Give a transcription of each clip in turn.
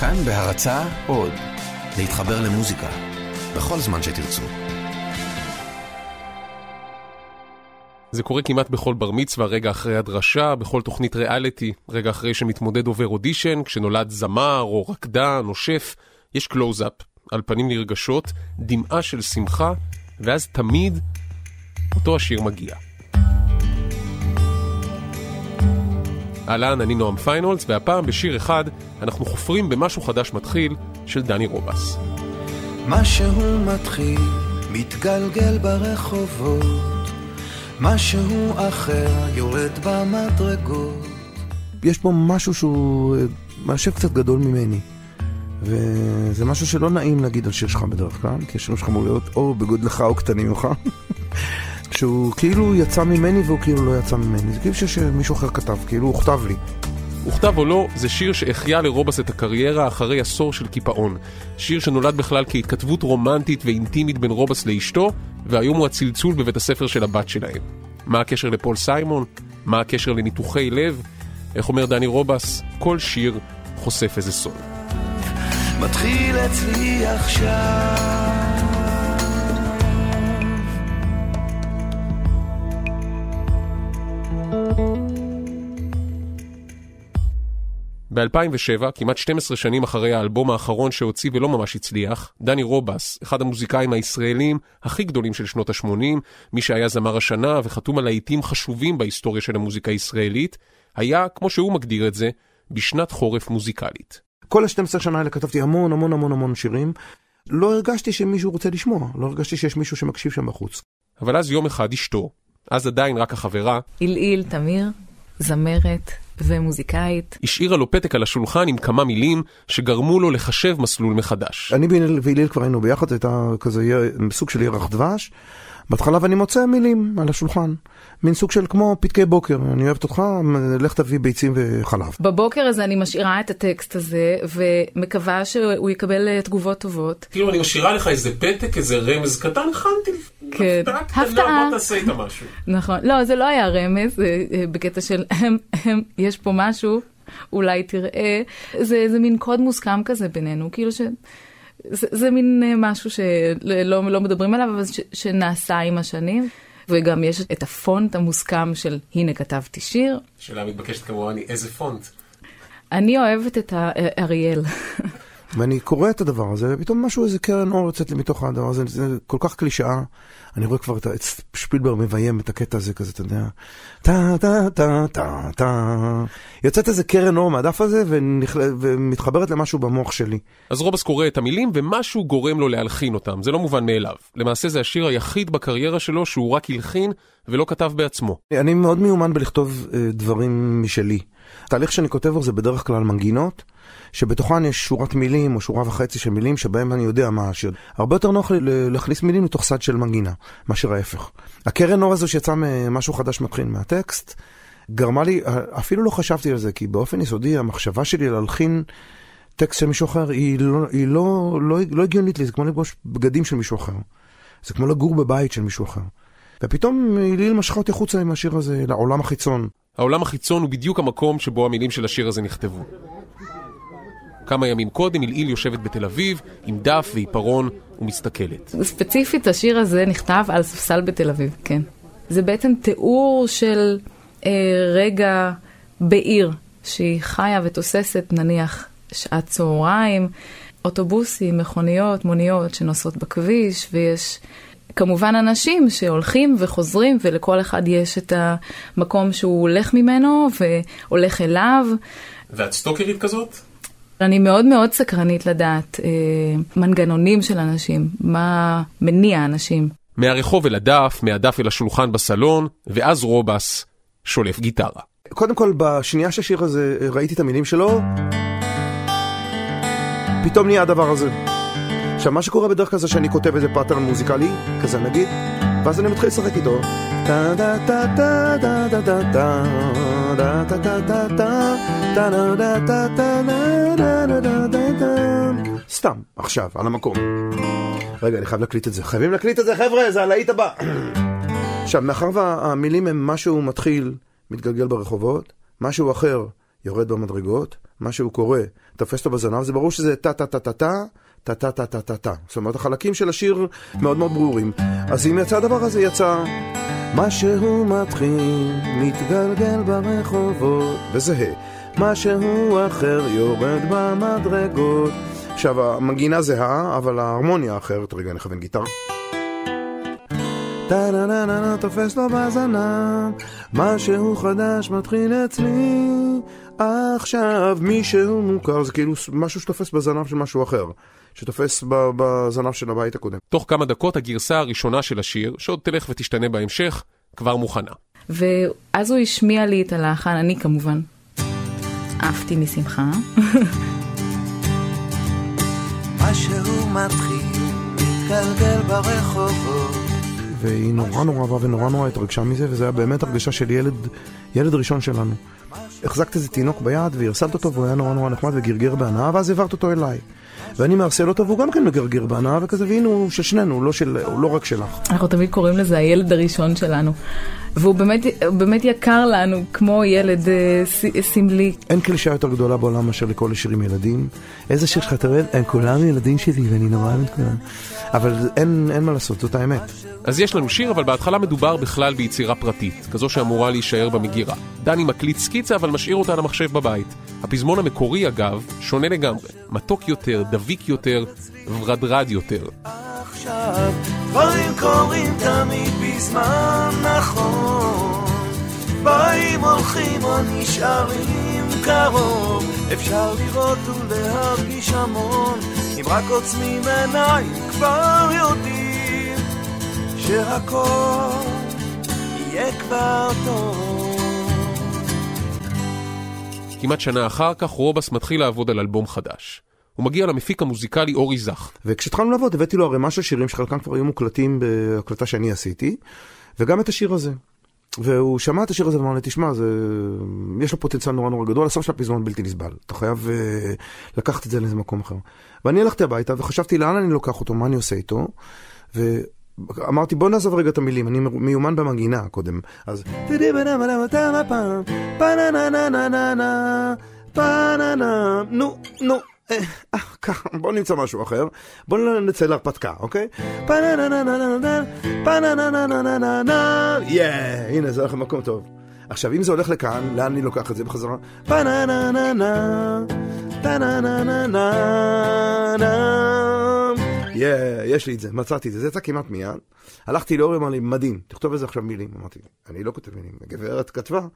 כאן בהרצה עוד, להתחבר למוזיקה, בכל זמן שתרצו. זה קורה כמעט בכל בר מצווה, רגע אחרי הדרשה, בכל תוכנית ריאליטי, רגע אחרי שמתמודד עובר אודישן, כשנולד זמר או רקדן או שף, יש קלוז-אפ על פנים נרגשות, דמעה של שמחה, ואז תמיד אותו השיר מגיע. אהלן, אני נועם פיינולס, והפעם בשיר אחד אנחנו חופרים במשהו חדש מתחיל של דני רובס. משהו מתחיל, מתגלגל ברחובות, משהו אחר יורד במדרגות. יש פה משהו שהוא אה, משהו קצת גדול ממני. וזה משהו שלא נעים להגיד על שיר שלך בדרך כלל, כי השיר שלך אמור להיות או בגודלך או קטנים ממך. שהוא כאילו יצא ממני והוא כאילו לא יצא ממני. זה כאילו שמישהו אחר כתב, כאילו הוא כתב לי. וכתב או לא, זה שיר שהחיה לרובס את הקריירה אחרי עשור של קיפאון. שיר שנולד בכלל כהתכתבות רומנטית ואינטימית בין רובס לאשתו, והיום הוא הצלצול בבית הספר של הבת שלהם. מה הקשר לפול סיימון? מה הקשר לניתוחי לב? איך אומר דני רובס? כל שיר חושף איזה סוד. מתחיל אצלי עכשיו ב-2007, כמעט 12 שנים אחרי האלבום האחרון שהוציא ולא ממש הצליח, דני רובס, אחד המוזיקאים הישראלים הכי גדולים של שנות ה-80, מי שהיה זמר השנה וחתום על להיטים חשובים בהיסטוריה של המוזיקה הישראלית, היה, כמו שהוא מגדיר את זה, בשנת חורף מוזיקלית. כל ה-12 שנה האלה כתבתי המון המון המון המון שירים. לא הרגשתי שמישהו רוצה לשמוע, לא הרגשתי שיש מישהו שמקשיב שם בחוץ. אבל אז יום אחד אשתו, אז עדיין רק החברה, עילעיל תמיר, זמרת ומוזיקאית. השאירה לו פתק על השולחן עם כמה מילים שגרמו לו לחשב מסלול מחדש. אני והילל כבר היינו ביחד, הייתה כזה סוג של ירח דבש. בהתחלה ואני מוצא מילים על השולחן. מין סוג של כמו פתקי בוקר, אני אוהבת אותך, לך תביא ביצים וחלב. בבוקר הזה אני משאירה את הטקסט הזה, ומקווה שהוא יקבל אה, תגובות טובות. כאילו אני משאירה לך איזה פתק, איזה רמז קטן, הכנתי כן, הפתעה. בוא תעשה איתה משהו. נכון, לא, זה לא היה רמז, אה, בקטע של יש פה משהו, אולי תראה. זה, זה מין קוד מוסכם כזה בינינו, כאילו ש... זה, זה מין אה, משהו שלא לא מדברים עליו, אבל ש, שנעשה עם השנים. וגם יש את הפונט המוסכם של הנה כתבתי שיר. שאלה מתבקשת כמובן היא איזה פונט? אני אוהבת את האריאל. ואני קורא את הדבר הזה, ופתאום משהו, איזה קרן אור יוצאת לי מתוך הדבר הזה, זה כל כך קלישאה. אני רואה כבר את שפילבר מביים את הקטע הזה כזה, אתה יודע, טה טה טה טה טה. יוצאת איזה קרן אור מהדף הזה ונכל... ומתחברת למשהו במוח שלי. אז רובס קורא את המילים ומשהו גורם לו להלחין אותם, זה לא מובן מאליו. למעשה זה השיר היחיד בקריירה שלו שהוא רק הלחין ולא כתב בעצמו. אני מאוד מיומן בלכתוב אה, דברים משלי. התהליך שאני כותב בו זה בדרך כלל מנגינות. שבתוכן יש שורת מילים או שורה וחצי של מילים שבהם אני יודע מה השיר. הרבה יותר נוח לי להכניס מילים לתוך סד של מנגינה, מאשר ההפך. הקרן אור הזו שיצא ממשהו חדש מתחיל מהטקסט, גרמה לי, אפילו לא חשבתי על זה, כי באופן יסודי המחשבה שלי להלחין טקסט של מישהו אחר היא לא, היא לא, לא, לא הגיונית לי, זה כמו לפגוש בגדים של מישהו אחר. זה כמו לגור בבית של מישהו אחר. ופתאום ליל משכה אותי החוצה עם השיר הזה לעולם החיצון. העולם החיצון הוא בדיוק המקום שבו המילים של השיר הזה נכתבו. כמה ימים קודם עילעיל יושבת בתל אביב עם דף ועיפרון ומסתכלת. ספציפית השיר הזה נכתב על ספסל בתל אביב, כן. זה בעצם תיאור של אה, רגע בעיר שהיא חיה ותוססת, נניח שעת צהריים, אוטובוסים, מכוניות, מוניות שנוסעות בכביש, ויש כמובן אנשים שהולכים וחוזרים, ולכל אחד יש את המקום שהוא הולך ממנו והולך אליו. ואת סטוקרית כזאת? אני מאוד מאוד סקרנית לדעת אה, מנגנונים של אנשים, מה מניע אנשים. מהרחוב אל הדף, מהדף אל השולחן בסלון, ואז רובס שולף גיטרה. קודם כל, בשנייה שהשיר הזה, ראיתי את המילים שלו, פתאום נהיה הדבר הזה. עכשיו, מה שקורה בדרך כלל זה שאני כותב איזה pattern מוזיקלי, כזה נגיד, ואז אני מתחיל לשחק איתו. סתם, עכשיו, על המקום. רגע, אני חייב להקליט את זה. חייבים להקליט את זה, חבר'ה, זה הלהיט הבא. עכשיו, מאחר והמילים הם משהו מתחיל, מתגלגל ברחובות, משהו אחר יורד במדרגות, משהו קורה, תופס אותו בזנב, זה ברור שזה טה טה טה טה טה. טה טה טה טה טה טה. זאת אומרת, החלקים של השיר מאוד מאוד ברורים. אז אם יצא הדבר הזה, יצא... משהו מתחיל, מתגלגל ברחובות, וזהה. משהו אחר יורד במדרגות. עכשיו, המנגינה זהה, אבל ההרמוניה אחרת, רגע, נכוון גיטרה. טה נה נה נה נה תופס לו בזנב, משהו חדש מתחיל אצלי עכשיו, מישהו מוכר, זה כאילו משהו שתופס בזנב של משהו אחר, שתופס בזנב של הבית הקודם. תוך כמה דקות הגרסה הראשונה של השיר, שעוד תלך ותשתנה בהמשך, כבר מוכנה. ואז הוא השמיע לי את הלחן, אני כמובן עפתי משמחה. משהו מתחיל, מתגלגל ברחובות. והיא נורא נורא אהבה ונורא נורא התרגשה מזה, וזו הייתה באמת הרגשה של ילד, ילד ראשון שלנו. החזקת איזה תינוק ביד והרסלת אותו והוא היה נורא נורא נחמד וגרגר בהנאה, ואז העברת אותו אליי. ואני מארסל אותו והוא גם כן מגרגר בהנאה, וכזה, והנה הוא של שנינו, לא, של, הוא לא רק שלך. אנחנו תמיד קוראים לזה הילד הראשון שלנו. והוא באמת, באמת יקר לנו, כמו ילד אה, סמלי. אין קלישה יותר גדולה בעולם מאשר לקרוא לשיר עם ילדים. איזה שיר שלך אוהב? הם כולם ילדים שלי ואני נורא אוהב את כולם. אבל אין, אין מה לעשות, זאת האמת. אז יש לנו שיר, אבל בהתחלה מדובר בכלל ביצירה פרטית, כזו שאמורה להישאר במגירה. דני מקליט סקיצה, אבל משאיר אותה על המחשב בבית. הפזמון המקורי, אגב, שונה לגמרי. מתוק יותר, דביק יותר, ורדרד יותר. עכשיו, דברים קורים תמיד בזמן נכון. באים, הולכים או נשארים קרוב, אפשר לראות ולהרגיש המון, אם רק עוצמים עיניים כבר יודעים שהכל יהיה כבר טוב. כמעט שנה אחר כך רובס מתחיל לעבוד על אלבום חדש. הוא מגיע למפיק המוזיקלי אורי זך. וכשהתחלנו לעבוד הבאתי לו ערימה של שירים שחלקם כבר היו מוקלטים בהקלטה שאני עשיתי, וגם את השיר הזה. והוא שמע את השיר הזה ואמר לי, תשמע, זה... יש לו פוטנציאל נורא נורא גדול, הסוף של הפזמון בלתי נסבל. אתה חייב uh, לקחת את זה לאיזה מקום אחר. ואני הלכתי הביתה וחשבתי לאן אני לוקח אותו, מה אני עושה איתו. ואמרתי, בוא נעזוב רגע את המילים, אני מיומן במנגינה קודם. אז... נו, נו. אה, ככה, בוא נמצא משהו אחר. בוא נצא להרפתקה, אוקיי? יא, הנה זה הולך למקום טוב. עכשיו, אם זה הולך לכאן, לאן אני לוקח את זה בחזרה? יא, יש לי את זה, מצאתי את זה, זה יצא כמעט מיד. הלכתי לאורי, אמר לי, מדהים, תכתוב איזה עכשיו מילים. אמרתי, אני לא כותב מילים, הגברת כתבה.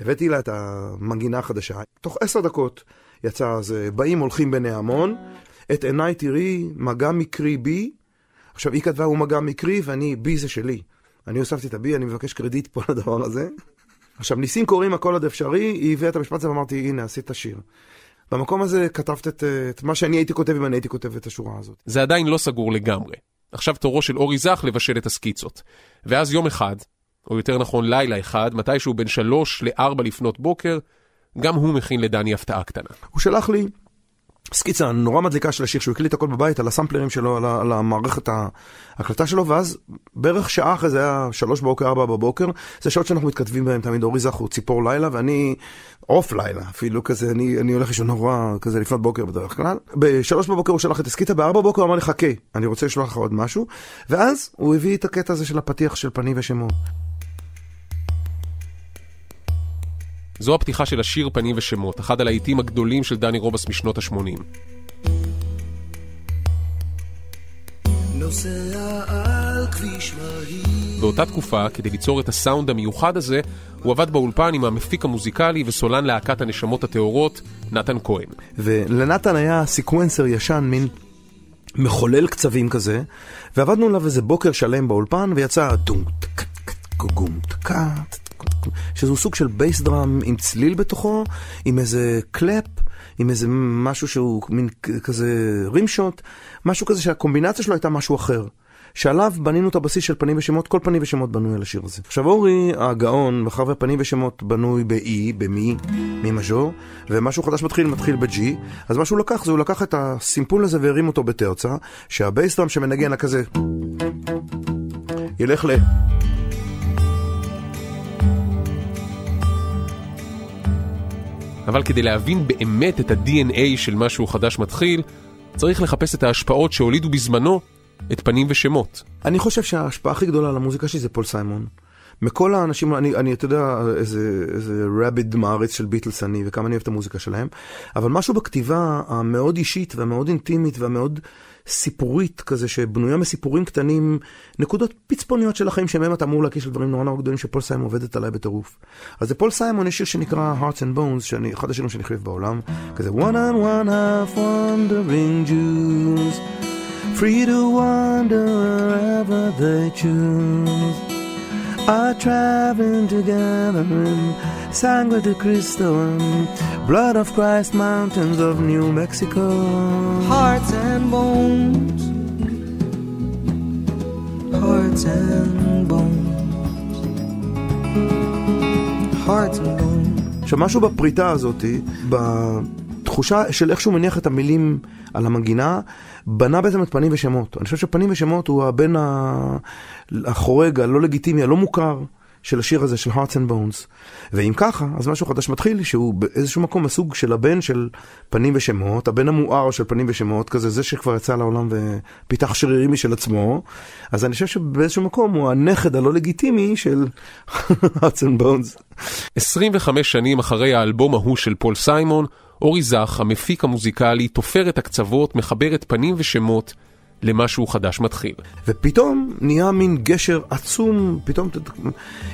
הבאתי לה את המנגינה החדשה. תוך עשר דקות יצא אז באים הולכים בני המון, את עיניי תראי, מגע מקרי בי. עכשיו היא כתבה הוא מגע מקרי ואני, בי זה שלי. אני הוספתי את הבי, אני מבקש קרדיט פה על הדבר הזה. עכשיו ניסים קוראים הכל עוד אפשרי, היא הביאה את המשפט הזה ואמרתי הנה עשית שיר. במקום הזה כתבת את, את מה שאני הייתי כותב אם אני הייתי כותב את השורה הזאת. זה עדיין לא סגור לגמרי. עכשיו תורו של אורי זך לבשל את הסקיצות. ואז יום אחד, או יותר נכון לילה אחד, מתישהו בין שלוש לארבע לפנות בוקר, גם הוא מכין לדני הפתעה קטנה. הוא שלח לי סקיצה נורא מדליקה של השיר שהוא הקליט הכל בבית על הסמפלרים שלו, על, על המערכת ההקלטה שלו, ואז בערך שעה אחרי זה היה שלוש בבוקר, ארבע בבוקר, זה שעות שאנחנו מתכתבים בהם תמיד, אורי הוא ציפור לילה ואני עוף לילה, אפילו כזה, אני, אני הולך לישון נורא כזה לפנות בוקר בדרך כלל. בשלוש בבוקר הוא שלח את הסקיטה, בארבע בבוקר הוא אמר לי חכה, אני רוצה לשלוח לך עוד משהו, ואז הוא הביא את הקטע הזה של הפתיח של פנים ושמות. זו הפתיחה של השיר פנים ושמות, אחד הלהיטים הגדולים של דני רובס משנות ה-80. באותה תקופה, כדי ליצור את הסאונד המיוחד הזה, הוא עבד באולפן עם המפיק המוזיקלי וסולן להקת הנשמות הטהורות, נתן כהן. ולנתן היה sequencer ישן, מין מחולל קצבים כזה, ועבדנו עליו איזה בוקר שלם באולפן, ויצא טק גום טק שזהו סוג של bass drum עם צליל בתוכו, עם איזה clap, עם איזה משהו שהוא מין כזה rimshot, משהו כזה שהקומבינציה שלו הייתה משהו אחר. שעליו בנינו את הבסיס של פנים ושמות, כל פנים ושמות בנוי על השיר הזה. עכשיו אורי הגאון, מאחר ופנים ושמות בנוי ב- E, במי, מי מז'ור, ומשהו חדש מתחיל, מתחיל ב-G, אז מה שהוא לקח זה הוא לקח את הסימפול הזה והרים אותו בתרצה, שהבייסטראם שמנגן הכזה ילך ל... אבל כדי להבין באמת את ה-DNA של משהו חדש מתחיל, צריך לחפש את ההשפעות שהולידו בזמנו את פנים ושמות. אני חושב שההשפעה הכי גדולה על המוזיקה שלי זה פול סיימון. מכל האנשים, אני, אני אתה יודע, איזה, איזה רביד מעריץ של ביטלס אני, וכמה אני אוהב את המוזיקה שלהם, אבל משהו בכתיבה המאוד אישית והמאוד אינטימית והמאוד סיפורית כזה, שבנויה מסיפורים קטנים, נקודות פצפוניות של החיים שמהם אתה אמור להקיש לדברים נורא נורא גדולים שפול סיימון עובדת עליי בטירוף. אז לפול סיימון יש שיר שנקרא Hearts and Bones, שאני, אחד השירים שאני חושב בעולם, כזה one on one half wandering Jews, free to wander wherever they choose. are traveling together in Sangre de Cristo and Blood of Christ mountains of New Mexico. Hearts and bones, hearts and bones, hearts and bones. עכשיו, משהו בפריטה הזאת, בתחושה של איך שהוא מניח את המילים על המנגינה, בנה בעצם את פנים ושמות. אני חושב שפנים ושמות הוא הבן החורג, הלא לגיטימי, הלא מוכר. של השיר הזה של Hearts and Bones. ואם ככה, אז משהו חדש מתחיל, שהוא באיזשהו מקום הסוג של הבן של פנים ושמות, הבן המואר של פנים ושמות, כזה זה שכבר יצא לעולם ופיתח שרירים משל עצמו, אז אני חושב שבאיזשהו מקום הוא הנכד הלא לגיטימי של Hearts and Bones. 25 שנים אחרי האלבום ההוא של פול סיימון, אורי זך, המפיק המוזיקלי, תופר את הקצוות, מחבר את פנים ושמות למשהו חדש מתחיל. ופתאום נהיה מין גשר עצום, פתאום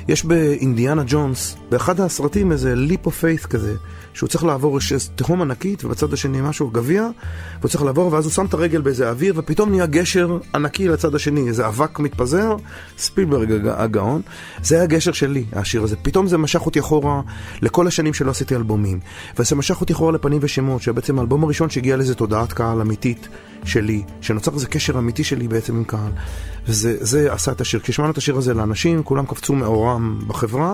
יש באינדיאנה ג'ונס, באחד הסרטים איזה leap of faith כזה, שהוא צריך לעבור, יש תהום ענקית ובצד השני משהו גביע, והוא צריך לעבור ואז הוא שם את הרגל באיזה אוויר ופתאום נהיה גשר ענקי לצד השני, איזה אבק מתפזר, ספילברג הגאון, זה היה הגשר שלי, השיר הזה. פתאום זה משך אותי אחורה לכל השנים שלא עשיתי אלבומים, וזה משך אותי אחורה לפנים ושמות, שבעצם האלבום הראשון שהגיע לאיזה תודעת קהל אמיתית שלי, שנוצר איזה קשר אמיתי שלי בעצם עם קהל. וזה עשה את השיר. כששמענו את השיר הזה לאנשים, כולם קפצו מאורם בחברה,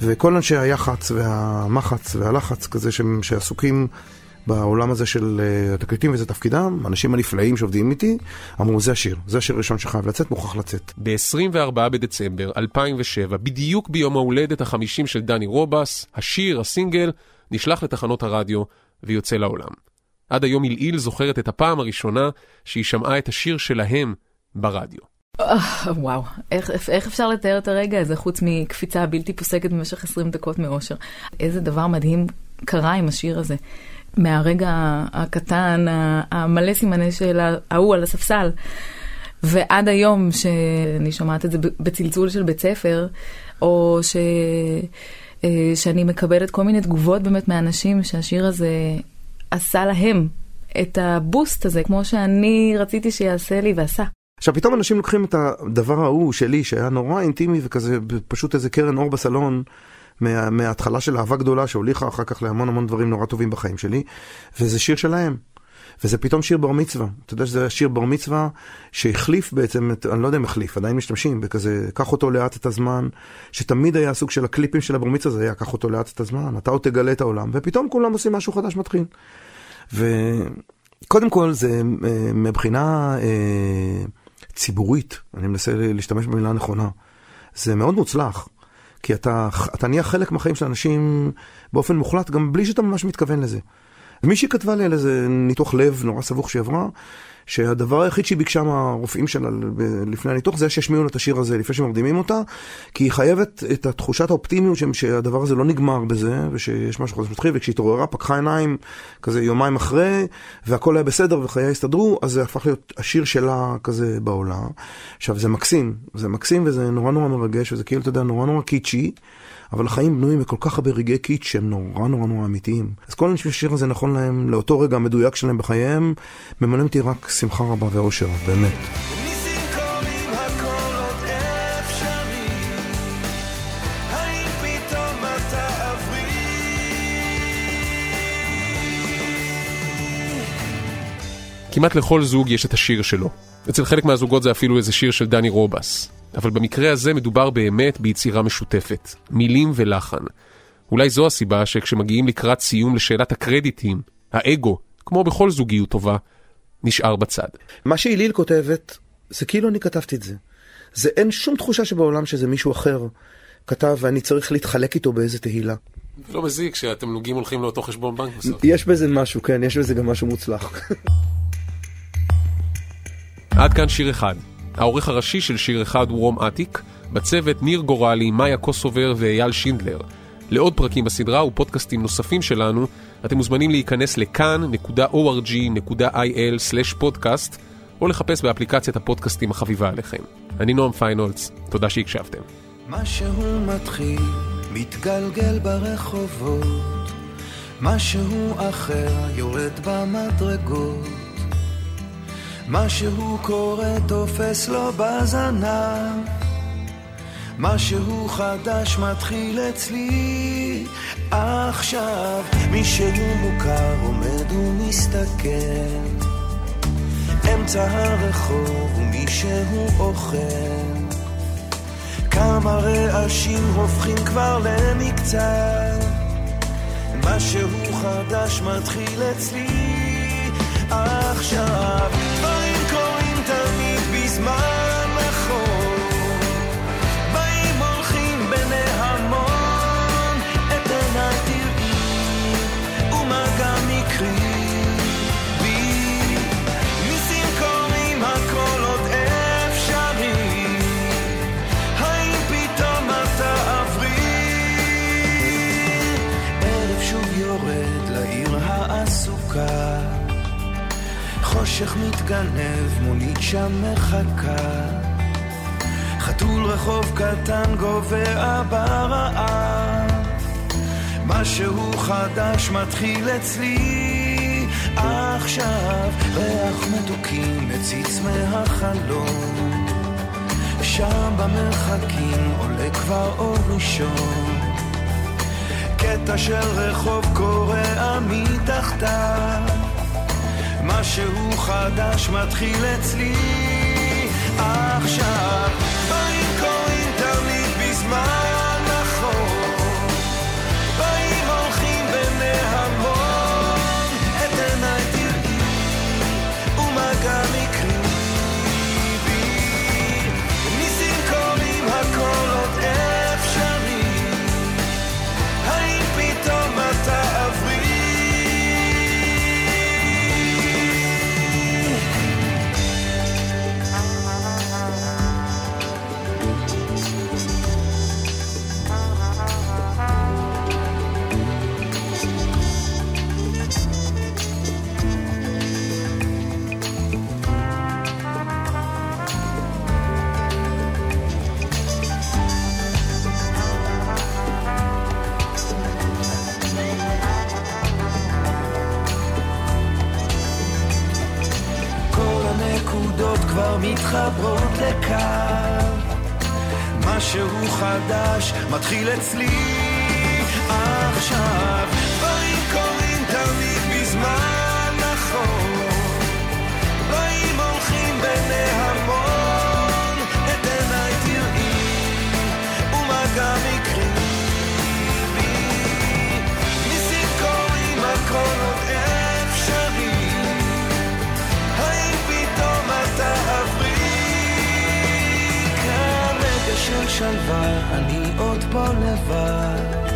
וכל אנשי היח"צ והמח"צ והלחץ כזה שעסוקים בעולם הזה של uh, התקליטים וזה תפקידם, האנשים הנפלאים שעובדים איתי, אמרו זה השיר, זה השיר הראשון שחייב לצאת, מוכרח לצאת. ב-24 בדצמבר 2007, בדיוק ביום ההולדת החמישים של דני רובס, השיר, הסינגל, נשלח לתחנות הרדיו ויוצא לעולם. עד היום עילעיל זוכרת את הפעם הראשונה שהיא שמעה את השיר שלהם ברדיו. וואו, איך, איך אפשר לתאר את הרגע הזה חוץ מקפיצה בלתי פוסקת במשך 20 דקות מאושר? איזה דבר מדהים קרה עם השיר הזה. מהרגע הקטן, המלא סימני של ההוא על הספסל, ועד היום שאני שומעת את זה בצלצול של בית ספר, או ש... אה, שאני מקבלת כל מיני תגובות באמת מאנשים שהשיר הזה עשה להם את הבוסט הזה, כמו שאני רציתי שיעשה לי ועשה. עכשיו פתאום אנשים לוקחים את הדבר ההוא שלי שהיה נורא אינטימי וכזה פשוט איזה קרן אור בסלון מה, מההתחלה של אהבה גדולה שהוליכה אחר כך להמון המון דברים נורא טובים בחיים שלי וזה שיר שלהם. וזה פתאום שיר בר מצווה. אתה יודע שזה שיר בר מצווה שהחליף בעצם, את, אני לא יודע אם החליף, עדיין משתמשים בכזה, קח אותו לאט את הזמן, שתמיד היה הסוג של הקליפים של הבר מצווה, זה היה קח אותו לאט את הזמן, אתה עוד תגלה את העולם, ופתאום כולם עושים משהו חדש מתחיל. וקודם כל זה אה, מבחינה אה, ציבורית, אני מנסה להשתמש במילה נכונה, זה מאוד מוצלח. כי אתה, אתה נהיה חלק מהחיים של אנשים באופן מוחלט, גם בלי שאתה ממש מתכוון לזה. מישהי כתבה לי על איזה ניתוח לב נורא סבוך שהיא עברה, שהדבר היחיד שהיא ביקשה מהרופאים שלה לפני הניתוח זה שישמיעו לה את השיר הזה לפני שמרדימים אותה, כי היא חייבת את התחושת האופטימיות שהדבר הזה לא נגמר בזה, ושיש משהו חדש מתחיל, וכשהיא התעוררה פקחה עיניים כזה יומיים אחרי, והכל היה בסדר וחייה הסתדרו, אז זה הפך להיות השיר שלה כזה בעולם. עכשיו זה מקסים, זה מקסים וזה נורא נורא מרגש, וזה כאילו, אתה יודע, נורא נורא קיצ'י. אבל החיים בנויים מכל כך הרבה רגעי קיט שהם נורא נורא נורא אמיתיים. אז כל אנשים שהשיר הזה נכון להם, לאותו רגע המדויק שלהם בחייהם, ממלאים אותי רק שמחה רבה ואושר, באמת. כמעט לכל זוג יש את השיר שלו. אצל חלק מהזוגות זה אפילו איזה שיר של דני רובס. אבל במקרה הזה מדובר באמת ביצירה משותפת, מילים ולחן. אולי זו הסיבה שכשמגיעים לקראת סיום לשאלת הקרדיטים, האגו, כמו בכל זוגיות טובה, נשאר בצד. מה שהיליל כותבת, זה כאילו אני כתבתי את זה. זה אין שום תחושה שבעולם שזה מישהו אחר כתב ואני צריך להתחלק איתו באיזה תהילה. לא מזיק שהתמלוגים הולכים לאותו חשבון בנק בסוף. יש בזה משהו, כן, יש בזה גם משהו מוצלח. עד כאן שיר אחד. העורך הראשי של שיר אחד הוא רום אטיק, בצוות ניר גורלי, מאיה קוסובר ואייל שינדלר. לעוד פרקים בסדרה ופודקאסטים נוספים שלנו, אתם מוזמנים להיכנס לכאן.org.il/פודקאסט או לחפש באפליקציית הפודקאסטים החביבה עליכם. אני נועם פיינולץ, תודה שהקשבתם. משהו מתחיל, מתגלגל ברחובות, משהו אחר יורד במדרגות, משהו קורה תופס לו בזנב, משהו חדש מתחיל אצלי. עכשיו, מישהו מוכר עומד ומסתכל, אמצע הרחוב ומישהו אוכל. כמה רעשים הופכים כבר למקצת. משהו חדש מתחיל אצלי. עכשיו שם מחכה. חתול רחוב קטן גובע ברעב משהו חדש מתחיל אצלי. עכשיו ריח מתוקים מציץ מהחלום שם במרחקים עולה כבר אור ראשון. קטע של רחוב קורע מתחתיו משהו חדש מתחיל אצלי. עכשיו הנקודות כבר מתחברות לקו. משהו חדש מתחיל אצלי עכשיו שלווה, אני עוד פה לבד.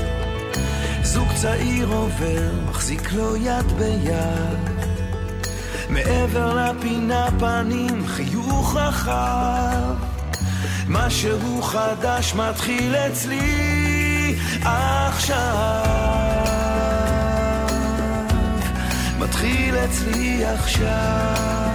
זוג צעיר עובר, מחזיק לו יד ביד. מעבר לפינה פנים, חיוך רחב. משהו חדש מתחיל אצלי עכשיו. מתחיל אצלי עכשיו.